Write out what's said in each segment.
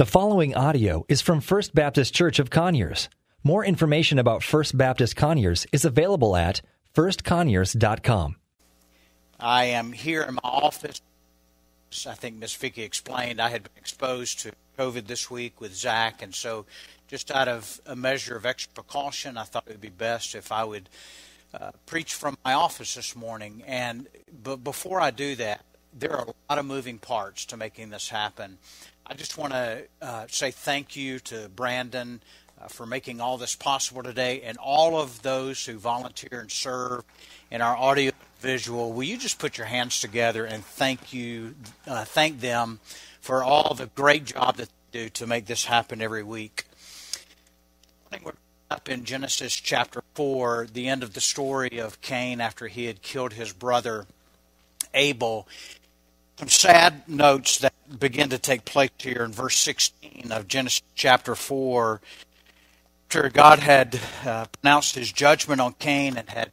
The following audio is from First Baptist Church of Conyers. More information about First Baptist Conyers is available at firstconyers.com. I am here in my office. I think Miss Vicki explained I had been exposed to COVID this week with Zach, and so just out of a measure of extra precaution, I thought it would be best if I would uh, preach from my office this morning. And but before I do that, there are a lot of moving parts to making this happen. I just want to uh, say thank you to Brandon uh, for making all this possible today, and all of those who volunteer and serve in our audio visual. Will you just put your hands together and thank you, uh, thank them for all the great job that they do to make this happen every week. I think We're up in Genesis chapter four, the end of the story of Cain after he had killed his brother Abel some sad notes that begin to take place here in verse 16 of Genesis chapter 4. After God had uh, pronounced his judgment on Cain and had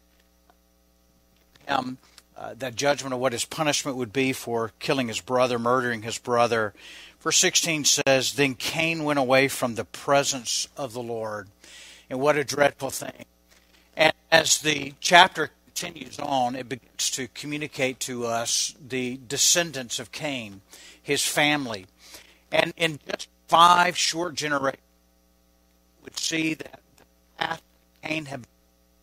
him uh, that judgment of what his punishment would be for killing his brother, murdering his brother. Verse 16 says, Then Cain went away from the presence of the Lord. And what a dreadful thing. And as the chapter continues on, it begins to communicate to us the descendants of Cain, his family. And in just five short generations, would see that the path Cain had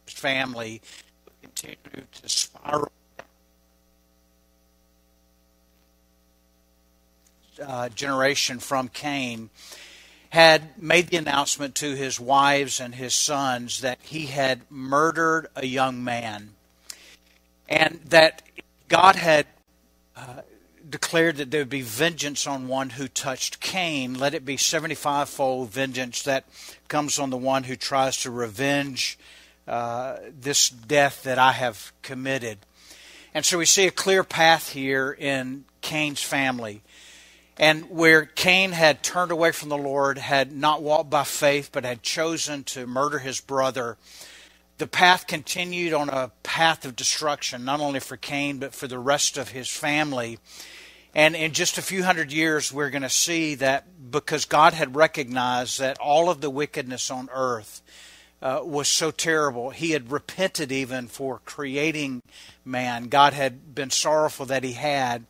his family would continue to spiral. Uh, generation from Cain had made the announcement to his wives and his sons that he had murdered a young man and that God had uh, declared that there would be vengeance on one who touched Cain. Let it be 75 fold vengeance that comes on the one who tries to revenge uh, this death that I have committed. And so we see a clear path here in Cain's family. And where Cain had turned away from the Lord, had not walked by faith, but had chosen to murder his brother, the path continued on a path of destruction, not only for Cain, but for the rest of his family. And in just a few hundred years, we're going to see that because God had recognized that all of the wickedness on earth uh, was so terrible, He had repented even for creating man. God had been sorrowful that He had.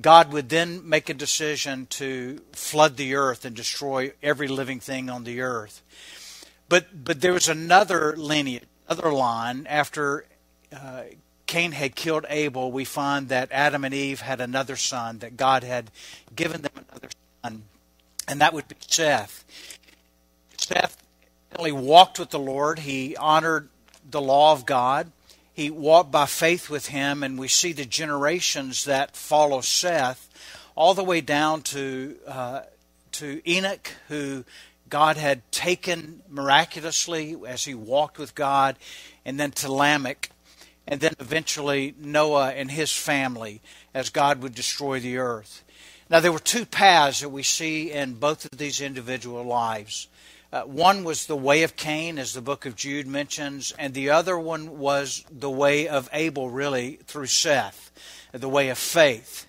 God would then make a decision to flood the earth and destroy every living thing on the earth. But but there was another lineage, another line after uh, Cain had killed Abel. We find that Adam and Eve had another son, that God had given them another son, and that would be Seth. Seth only walked with the Lord. He honored the law of God. He walked by faith with Him, and we see the generations that follow Seth, all the way down to uh, to Enoch, who God had taken miraculously as he walked with God, and then to Lamech, and then eventually Noah and his family as God would destroy the earth. Now, there were two paths that we see in both of these individual lives. Uh, one was the way of Cain, as the book of Jude mentions, and the other one was the way of Abel, really, through Seth, the way of faith.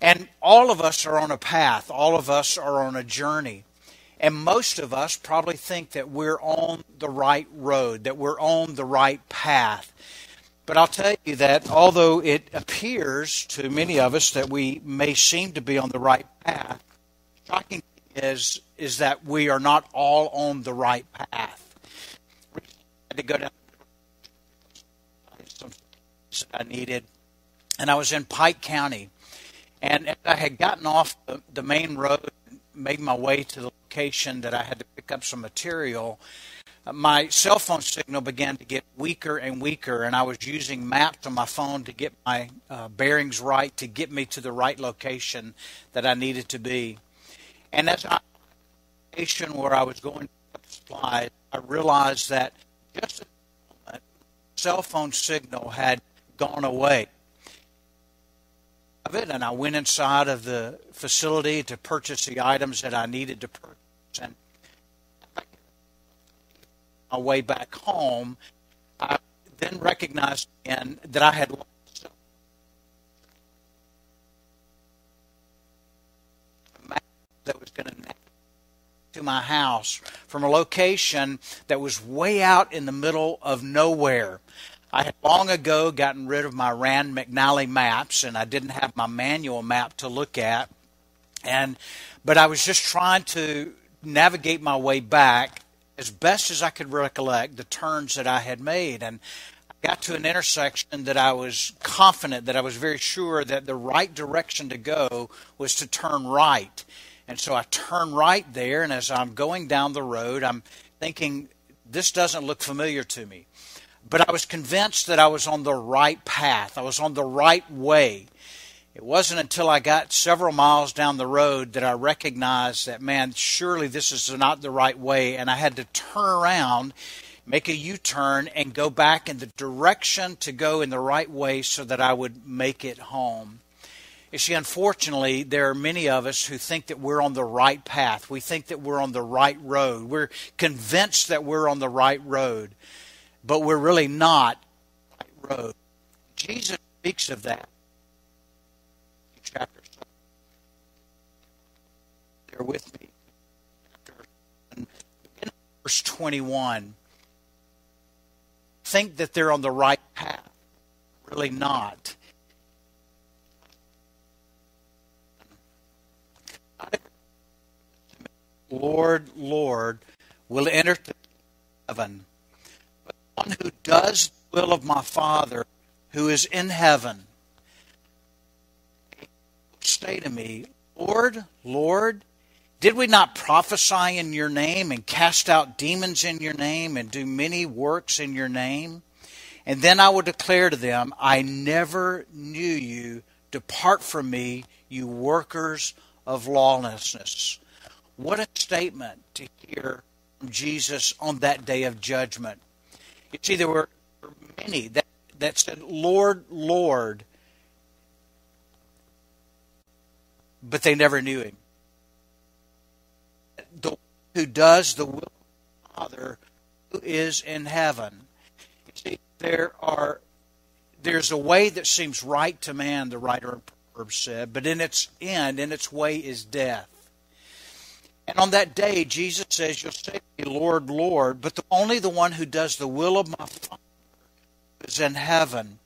And all of us are on a path, all of us are on a journey. And most of us probably think that we're on the right road, that we're on the right path. But I'll tell you that although it appears to many of us that we may seem to be on the right path, shocking is is that we are not all on the right path. I had to go down some I needed, and I was in Pike County, and I had gotten off the, the main road, made my way to the location that I had to pick up some material, my cell phone signal began to get weaker and weaker, and I was using maps on my phone to get my uh, bearings right, to get me to the right location that I needed to be. And as I location where I was going to supplies, I realized that just moment, cell phone signal had gone away. Of it, and I went inside of the facility to purchase the items that I needed to purchase and my way back home, I then recognized again that I had lost that was going to to my house from a location that was way out in the middle of nowhere. I had long ago gotten rid of my Rand McNally maps, and I didn't have my manual map to look at. And but I was just trying to navigate my way back as best as I could recollect the turns that I had made. And I got to an intersection that I was confident that I was very sure that the right direction to go was to turn right. And so I turn right there, and as I'm going down the road, I'm thinking, this doesn't look familiar to me. But I was convinced that I was on the right path, I was on the right way. It wasn't until I got several miles down the road that I recognized that, man, surely this is not the right way. And I had to turn around, make a U turn, and go back in the direction to go in the right way so that I would make it home. You see, unfortunately, there are many of us who think that we're on the right path. We think that we're on the right road. We're convinced that we're on the right road, but we're really not right road. Jesus speaks of that chapter 7. Bear with me. In verse 21. Think that they're on the right path. Really not. Lord, Lord, will enter heaven. But one who does the will of my Father who is in heaven say to me, Lord, Lord, did we not prophesy in your name and cast out demons in your name and do many works in your name? And then I will declare to them, I never knew you. Depart from me, you workers of lawlessness. What a statement to hear from Jesus on that day of judgment. You see, there were many that, that said, Lord, Lord, but they never knew him. The who does the will of the Father who is in heaven. See, there are there's a way that seems right to man, the writer of Proverbs said, but in its end, in its way is death. And on that day, Jesus says, You'll say to me, Lord, Lord, but the, only the one who does the will of my Father is in heaven.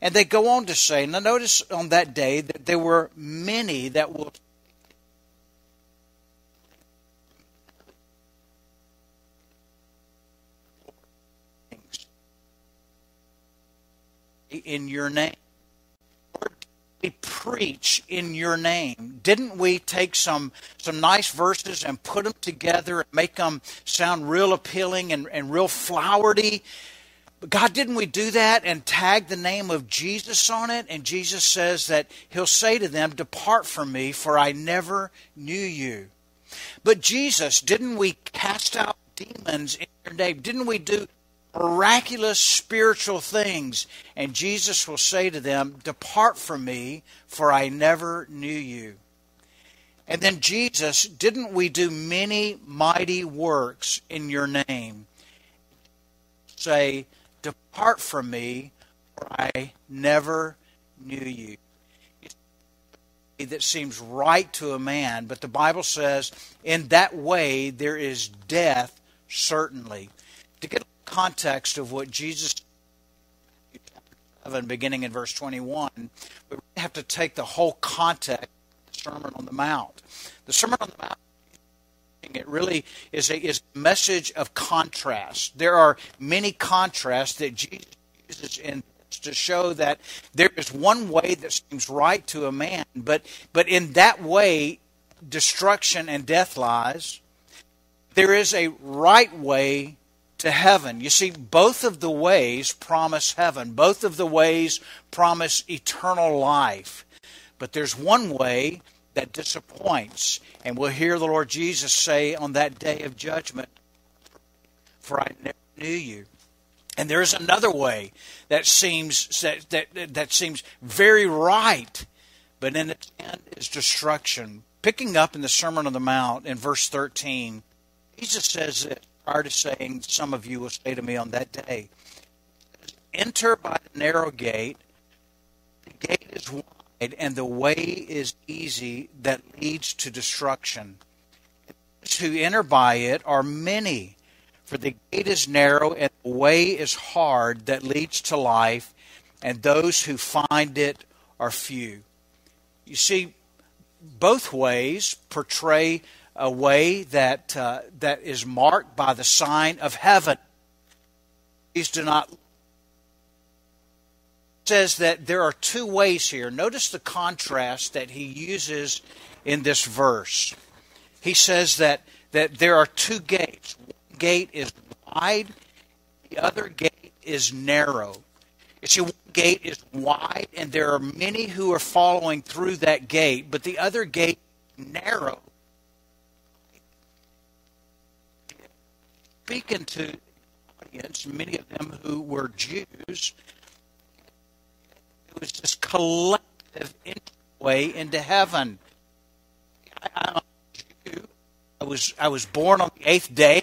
And they go on to say, now notice on that day that there were many that will in your name. We preach in your name. Didn't we take some some nice verses and put them together and make them sound real appealing and, and real flowery? But God, didn't we do that and tag the name of Jesus on it? And Jesus says that He'll say to them, Depart from me, for I never knew you. But Jesus, didn't we cast out demons in your name? Didn't we do miraculous spiritual things? And Jesus will say to them, Depart from me, for I never knew you. And then Jesus, didn't we do many mighty works in your name? Say, Depart from me, for I never knew you. That seems right to a man, but the Bible says in that way there is death, certainly. To get context of what Jesus beginning in verse 21, we have to take the whole context of the Sermon on the Mount. The Sermon on the Mount it really is a, is a message of contrast. There are many contrasts that Jesus uses in to show that there is one way that seems right to a man, but but in that way, destruction and death lies. There is a right way to heaven. You see, both of the ways promise heaven. Both of the ways promise eternal life. But there's one way that disappoints. And we'll hear the Lord Jesus say on that day of judgment, For I never knew you. And there is another way that seems that, that, that seems very right, but in its end is destruction. Picking up in the Sermon on the Mount in verse 13, Jesus says this prior to saying, Some of you will say to me on that day, Enter by the narrow gate. The gate is wide and the way is easy that leads to destruction. who enter by it are many. For the gate is narrow and the way is hard that leads to life, and those who find it are few. You see, both ways portray a way that uh, that is marked by the sign of heaven. These do not says that there are two ways here. Notice the contrast that he uses in this verse. He says that that there are two gates. One gate is wide, the other gate is narrow. You see, one gate is wide, and there are many who are following through that gate, but the other gate is narrow. Speaking to audience, many of them who were Jews, was this collective way into heaven. I. I was I was born on the eighth day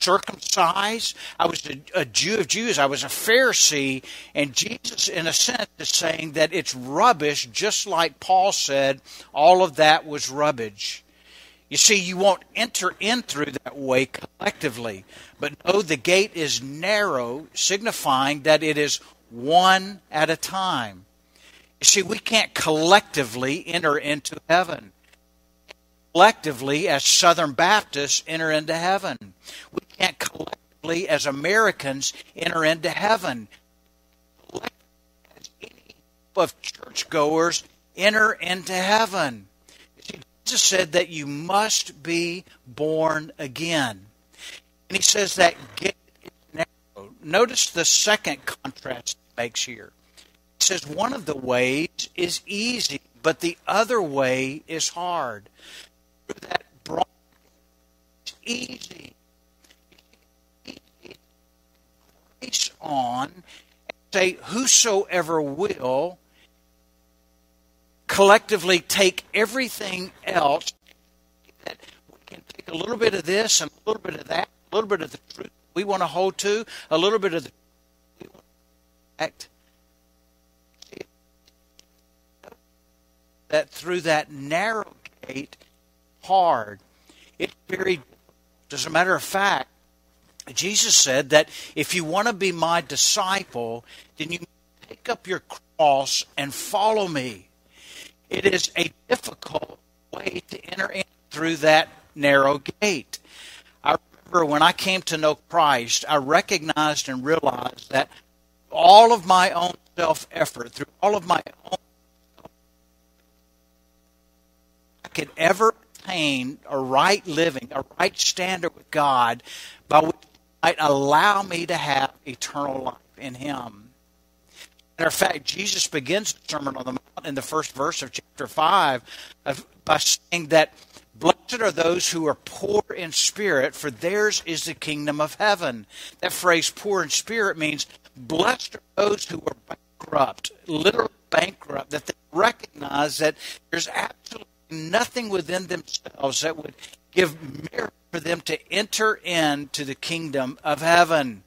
circumcised. I was a, a, Jew of Jews. I was a Pharisee. And Jesus, in a sense, is saying that it's rubbish, just like Paul said, all of that was rubbish. You see, you won't enter in through that way collectively. But no, the gate is narrow, signifying that it is one at a time. You see, we can't collectively enter into heaven collectively as Southern Baptists enter into heaven. We can't collectively as Americans enter into heaven. As any of churchgoers enter into heaven. Jesus said that you must be born again. And he says that gate is narrow. Notice the second contrast makes here. He says one of the ways is easy, but the other way is hard that broad, easy, easy on say, Whosoever will collectively take everything else that we can take a little bit of this and a little bit of that, a little bit of the truth we want to hold to, a little bit of the That through that narrow gate hard. It's very, as a matter of fact, Jesus said that if you want to be my disciple, then you pick up your cross and follow me. It is a difficult way to enter in through that narrow gate. I remember when I came to know Christ, I recognized and realized that all of my own self effort, through all of my own I could ever attain a right living, a right standard with God, by which might allow me to have eternal life in Him. Matter of fact, Jesus begins the Sermon on the Mount in the first verse of chapter 5 of, by saying that Blessed are those who are poor in spirit, for theirs is the kingdom of heaven. That phrase, poor in spirit, means blessed are those who are bankrupt, literally bankrupt, that they recognize that there's absolutely nothing within themselves that would give merit for them to enter into the kingdom of heaven.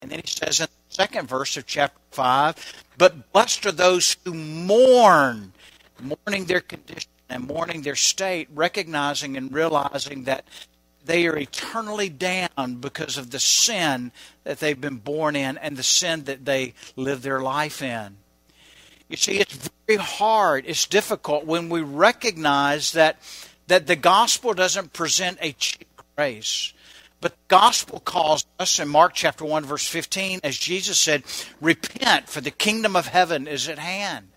And then he says in the second verse of chapter 5 But blessed are those who mourn, mourning their condition and mourning their state, recognizing and realizing that they are eternally damned because of the sin that they've been born in and the sin that they live their life in. You see, it's very hard, it's difficult when we recognize that, that the gospel doesn't present a cheap grace. But the gospel calls us in Mark chapter 1, verse 15, as Jesus said, Repent, for the kingdom of heaven is at hand.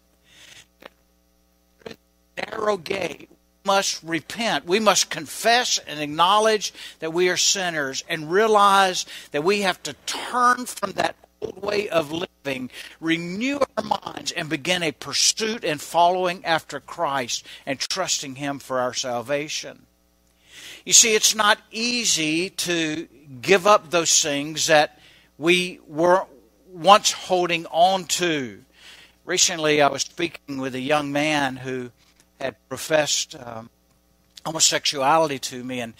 Narrow gate, must repent. We must confess and acknowledge that we are sinners and realize that we have to turn from that old way of living, renew our minds, and begin a pursuit and following after Christ and trusting Him for our salvation. You see, it's not easy to give up those things that we were once holding on to. Recently, I was speaking with a young man who had professed um, homosexuality to me, and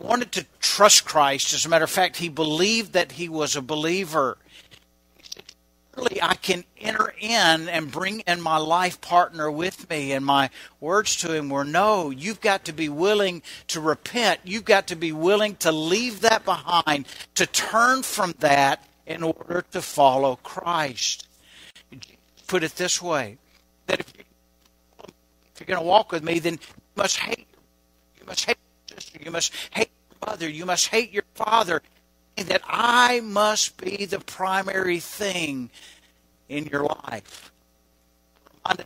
wanted to trust Christ. As a matter of fact, he believed that he was a believer surely I can enter in and bring in my life partner with me. And my words to him were, No, you've got to be willing to repent. You've got to be willing to leave that behind, to turn from that in order to follow Christ. Put it this way that if, you, are going to walk with me, then you must hate. You must hate your sister. You must hate your mother. You must hate your father And that I must be the primary thing in your life. A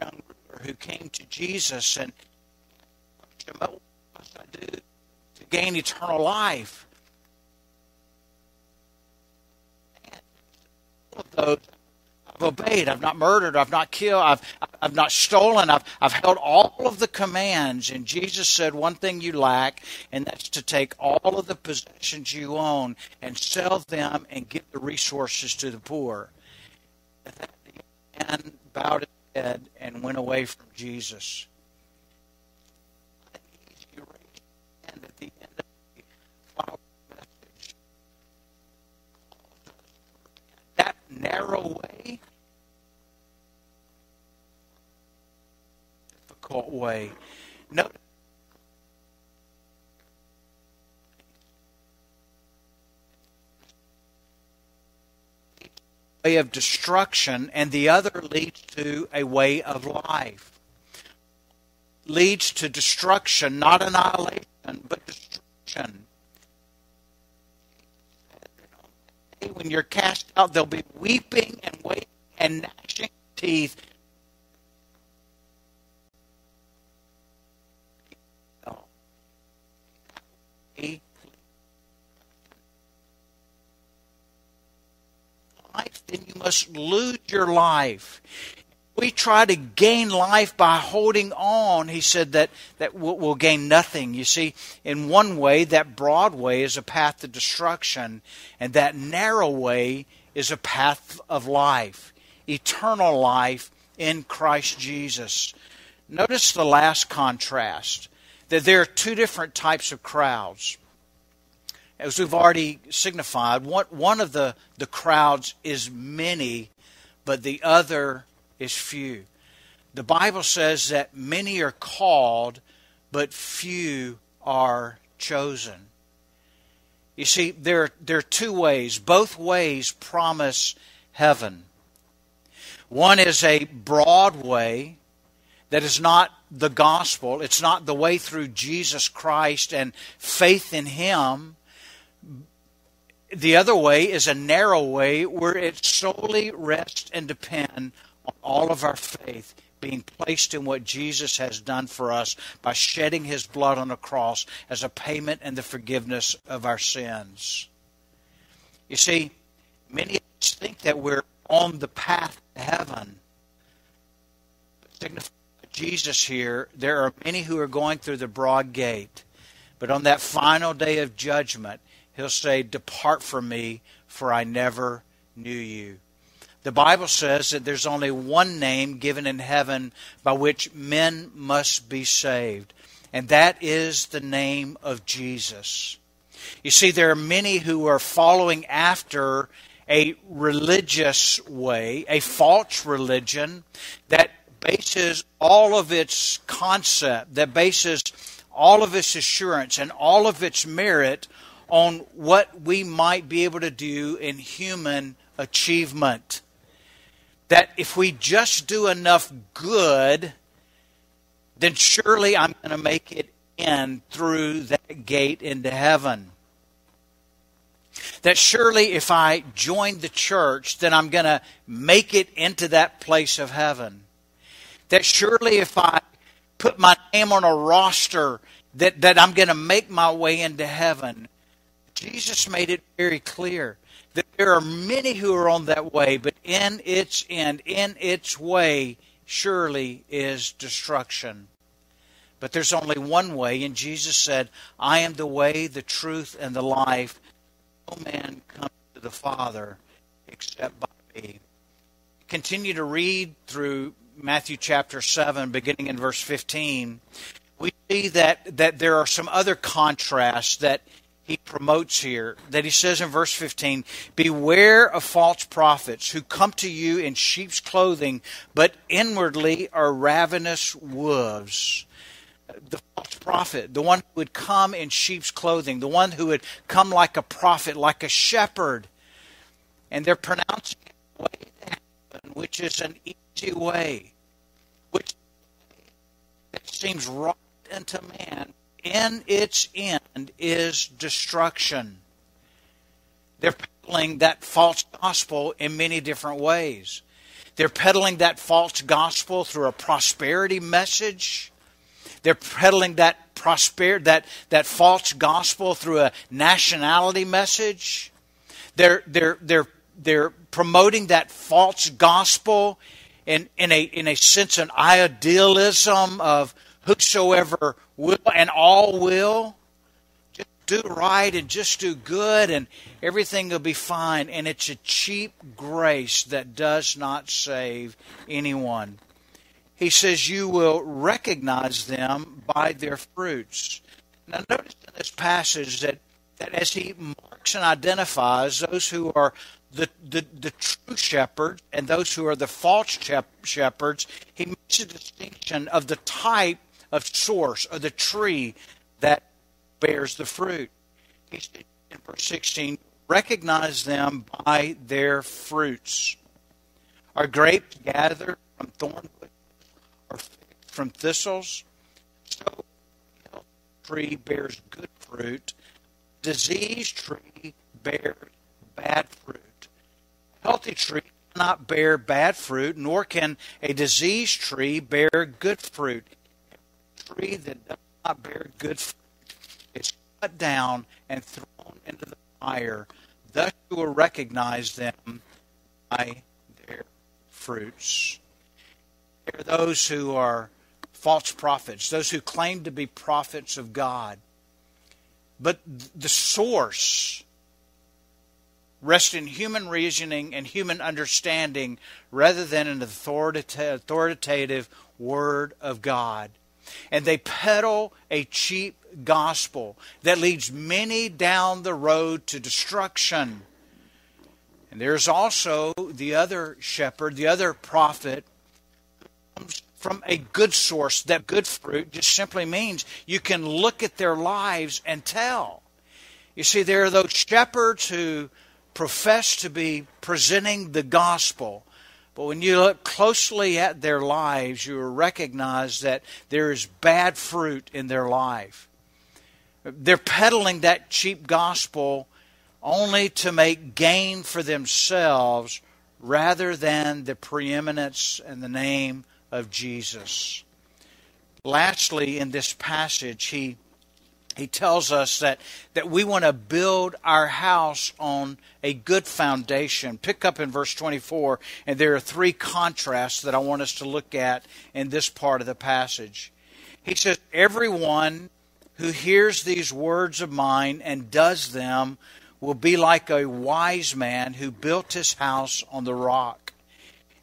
young ruler who came to Jesus and what must I do to gain eternal life? And all of those I've obeyed. I've not murdered. I've not killed. I've, I've not stolen. I've, I've held all of the commands. And Jesus said, one thing you lack, and that's to take all of the possessions you own and sell them and give the resources to the poor. And bowed his head and went away from Jesus. And at the end of the final message, that narrow way difficult way. No. Way of destruction, and the other leads to a way of life. Leads to destruction, not annihilation, but destruction. When you're cast out, there'll be weeping and wailing and gnashing teeth life, then you must lose your life. We try to gain life by holding on. He said that, that we'll, we'll gain nothing. You see, in one way, that broad way is a path to destruction, and that narrow way is a path of life, eternal life in Christ Jesus. Notice the last contrast that there are two different types of crowds. As we've already signified, one, one of the, the crowds is many, but the other is few. The Bible says that many are called, but few are chosen. You see, there, there are two ways. Both ways promise heaven. One is a broad way that is not the gospel. It's not the way through Jesus Christ and faith in Him. The other way is a narrow way where it solely rests and depends all of our faith being placed in what Jesus has done for us by shedding His blood on the cross as a payment and the forgiveness of our sins. You see, many of us think that we're on the path to heaven. Jesus here, there are many who are going through the broad gate. But on that final day of judgment, he'll say, Depart from me, for I never knew you. The Bible says that there's only one name given in heaven by which men must be saved, and that is the name of Jesus. You see, there are many who are following after a religious way, a false religion that bases all of its concept, that bases all of its assurance and all of its merit on what we might be able to do in human achievement. That if we just do enough good, then surely I'm going to make it in through that gate into heaven. That surely if I join the church, then I'm going to make it into that place of heaven that surely if I put my name on a roster, that, that I'm going to make my way into heaven. Jesus made it very clear there are many who are on that way, but in its end, in its way, surely is destruction. But there's only one way, and Jesus said, I am the way, the truth, and the life. No man comes to the Father except by me. Continue to read through Matthew chapter 7, beginning in verse 15, we see that, that there are some other contrasts that he promotes here that he says in verse 15 Beware of false prophets who come to you in sheep's clothing, but inwardly are ravenous wolves. The false prophet, the one who would come in sheep's clothing, the one who would come like a prophet, like a shepherd. And they're pronouncing it way which is an easy way, which seems right unto man, in its end is destruction. They're peddling that false gospel in many different ways. They're peddling that false gospel through a prosperity message. They're peddling that prosper that that false gospel through a nationality message. They're they're they're they're promoting that false gospel in, in a in a sense an idealism of whosoever will and all will. Just do right and just do good and everything will be fine. And it's a cheap grace that does not save anyone. He says, You will recognize them by their fruits. Now, notice in this passage that, that as he marks and identifies those who are the, the, the true shepherd and those who are the false shepherds, he makes a distinction of the type of source or the tree that bears the fruit. He said in verse 16, recognize them by their fruits. Are grapes gathered from thorn or from thistles? So a tree bears good fruit. Diseased tree bears bad fruit. Healthy tree cannot bear bad fruit, nor can a diseased tree bear good fruit tree that does not bear good fruit is cut down and thrown into the fire. Thus you will recognize them by their fruits. There are those who are false prophets, those who claim to be prophets of God. But the source rests in human reasoning and human understanding rather than an authoritative word of God and they peddle a cheap gospel that leads many down the road to destruction. And there's also the other shepherd, the other prophet, from a good source. That good fruit just simply means you can look at their lives and tell. You see, there are those shepherds who profess to be presenting the gospel, but when you look closely at their lives, you will recognize that there is bad fruit in their life. They're peddling that cheap gospel only to make gain for themselves rather than the preeminence and the name of Jesus. Lastly, in this passage, he he tells us that, that we want to build our house on a good foundation. Pick up in verse 24, and there are three contrasts that I want us to look at in this part of the passage. He says, Everyone who hears these words of mine and does them will be like a wise man who built his house on the rock.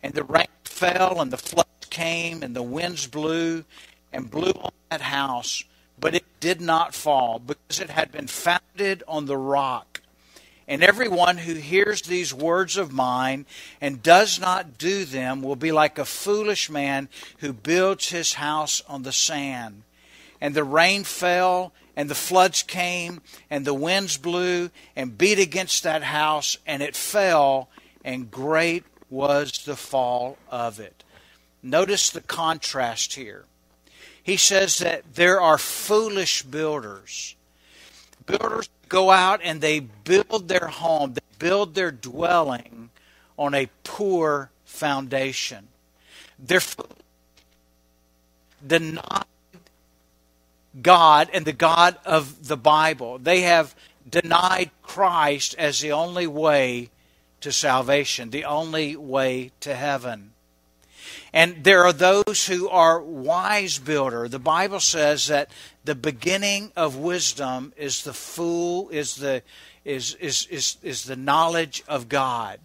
And the rain fell, and the floods came, and the winds blew and blew on that house but it did not fall because it had been founded on the rock. And everyone who hears these words of mine and does not do them will be like a foolish man who builds his house on the sand. And the rain fell, and the floods came, and the winds blew and beat against that house, and it fell, and great was the fall of it. Notice the contrast here he says that there are foolish builders. Builders go out and they build their home, they build their dwelling on a poor foundation. They're denied God and the God of the Bible. They have denied Christ as the only way to salvation, the only way to heaven. And there are those who are wise builder. The Bible says that the beginning of wisdom is the fool is the is is is, is the knowledge of God.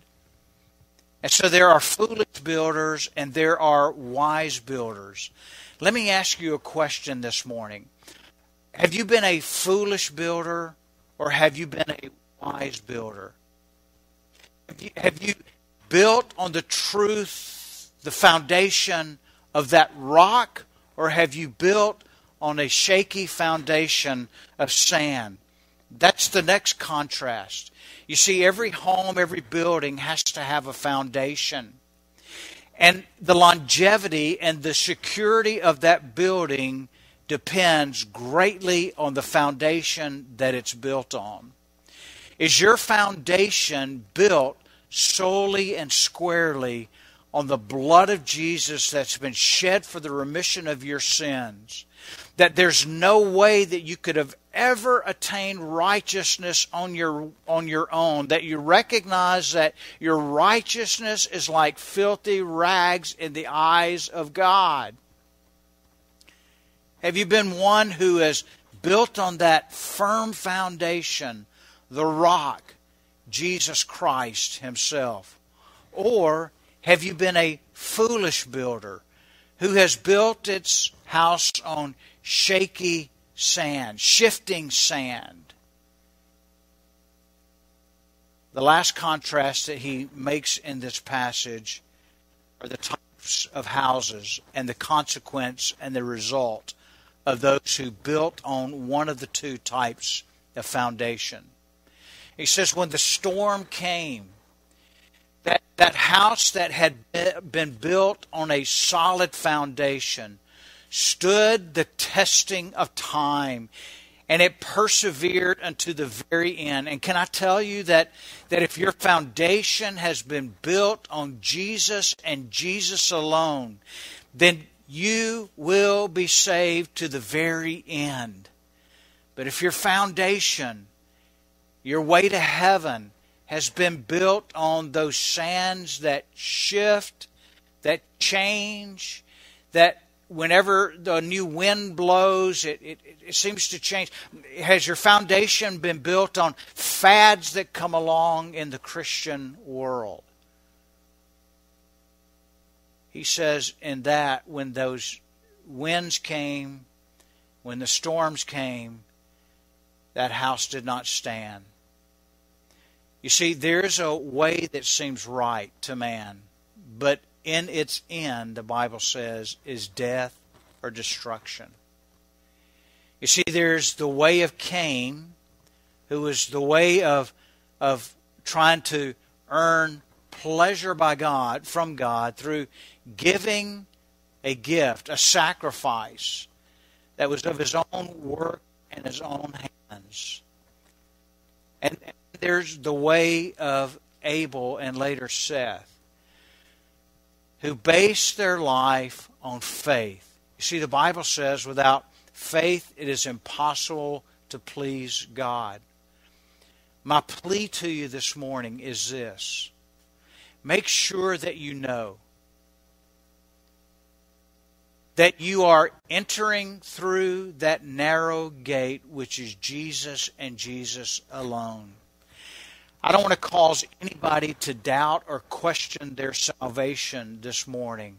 And so there are foolish builders and there are wise builders. Let me ask you a question this morning. Have you been a foolish builder or have you been a wise builder? Have you, have you built on the truth, the foundation of that rock, or have you built on a shaky foundation of sand? That's the next contrast. You see, every home, every building has to have a foundation. And the longevity and the security of that building depends greatly on the foundation that it's built on. Is your foundation built solely and squarely on the blood of Jesus that's been shed for the remission of your sins? That there's no way that you could have ever attained righteousness on your on your own that you recognize that your righteousness is like filthy rags in the eyes of God have you been one who has built on that firm foundation, the rock, Jesus Christ Himself? Or have you been a foolish builder who has built its house on shaky sand, shifting sand? The last contrast that he makes in this passage are the types of houses and the consequence and the result of those who built on one of the two types of foundation. He says, when the storm came, that, that house that had been built on a solid foundation stood the testing of time and it persevered unto the very end. And can I tell you that, that if your foundation has been built on Jesus and Jesus alone, then you will be saved to the very end. But if your foundation, your way to heaven, has been built on those sands that shift, that change, that whenever the new wind blows, it, it, it, seems to change. Has your foundation been built on fads that come along in the Christian world? he says in that when those winds came, when the storms came, that house did not stand. You see, there's a way that seems right to man, but in its end, the Bible says, is death or destruction. You see, there's the way of Cain, who was the way of, of trying to earn pleasure by God, from God, through giving a gift, a sacrifice that was of his own work and his own hands. And there's the way of Abel and later Seth, who based their life on faith. You see, the Bible says without faith it is impossible to please God. My plea to you this morning is this make sure that you know that you are entering through that narrow gate, which is Jesus and Jesus alone. I don't want to cause anybody to doubt or question their salvation this morning,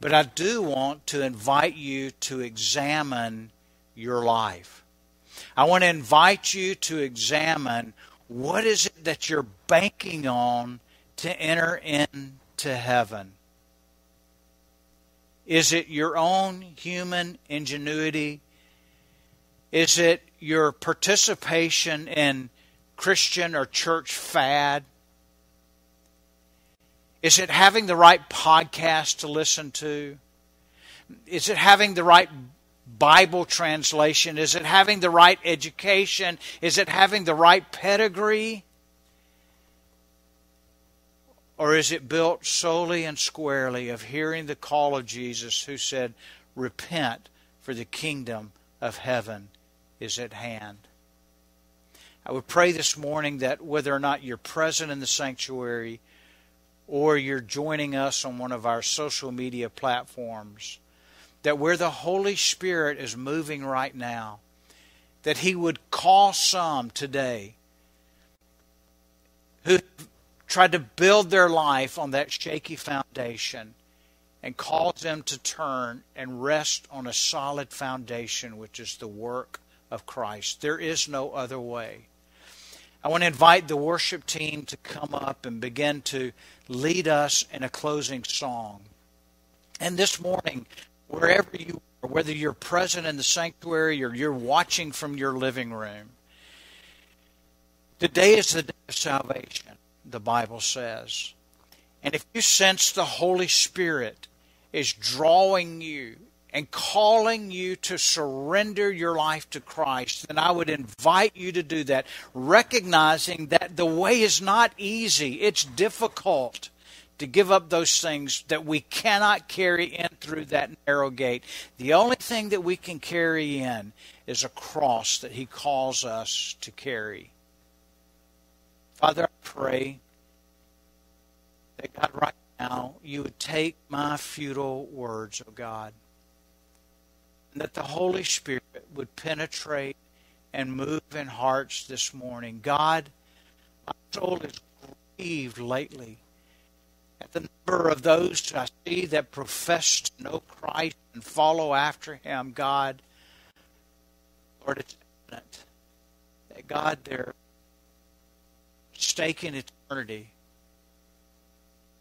but I do want to invite you to examine your life. I want to invite you to examine what is it that you're banking on to enter into heaven. Is it your own human ingenuity? Is it your participation in Christian or church fad? Is it having the right podcast to listen to? Is it having the right Bible translation? Is it having the right education? Is it having the right pedigree? Or is it built solely and squarely of hearing the call of Jesus who said, Repent, for the kingdom of heaven is at hand? I would pray this morning that whether or not you're present in the sanctuary or you're joining us on one of our social media platforms, that where the Holy Spirit is moving right now, that He would call some today who tried to build their life on that shaky foundation and calls them to turn and rest on a solid foundation, which is the work of Christ. There is no other way. I want to invite the worship team to come up and begin to lead us in a closing song. And this morning, wherever you are, whether you're present in the sanctuary or you're watching from your living room, today is the day of salvation, the Bible says. And if you sense the Holy Spirit is drawing you and calling you to surrender your life to Christ, then I would invite you to do that, recognizing that the way is not easy, it's difficult to give up those things that we cannot carry in through that narrow gate. The only thing that we can carry in is a cross that He calls us to carry. Father, I pray that God, right now, you would take my futile words, oh God, that the Holy Spirit would penetrate and move in hearts this morning. God, my soul is grieved lately at the number of those I see that profess to know Christ and follow after him, God, Lord, it's evident that God, they're staking eternity,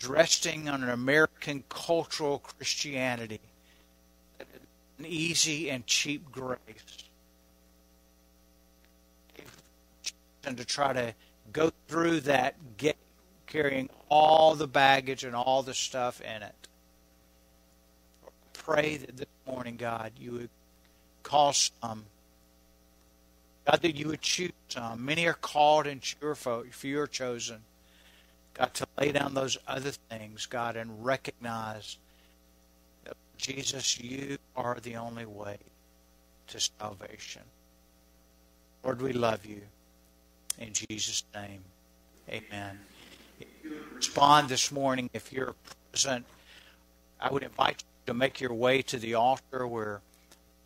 resting on an American cultural Christianity, an easy and cheap grace. And to try to go through that gate carrying all the baggage and all the stuff in it. Pray that this morning, God, you would call some. God, that you would choose some. Many are called and few are chosen. God, to lay down those other things, God, and recognize Jesus, you are the only way to salvation. Lord, we love you. In Jesus' name, amen respond this morning, if you're present, I would invite you to make your way to the altar where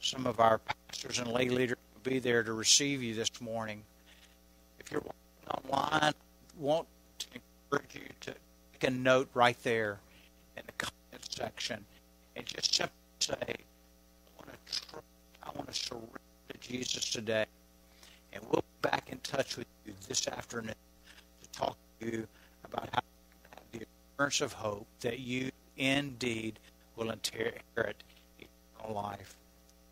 some of our pastors and lay leaders will be there to receive you this morning. If you're online, I want to encourage you to take a note right there in the comment section and just simply say, I want to, tr- I want to surrender to Jesus today. And we'll be back in touch with you this afternoon to talk to you about how the assurance of hope that you indeed will inherit eternal life.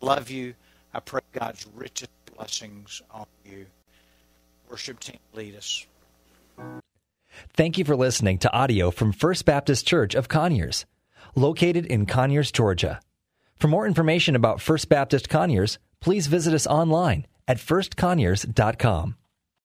Love you. I pray God's richest blessings on you. Worship team, lead us. Thank you for listening to audio from First Baptist Church of Conyers, located in Conyers, Georgia. For more information about First Baptist Conyers, please visit us online at firstconyers.com.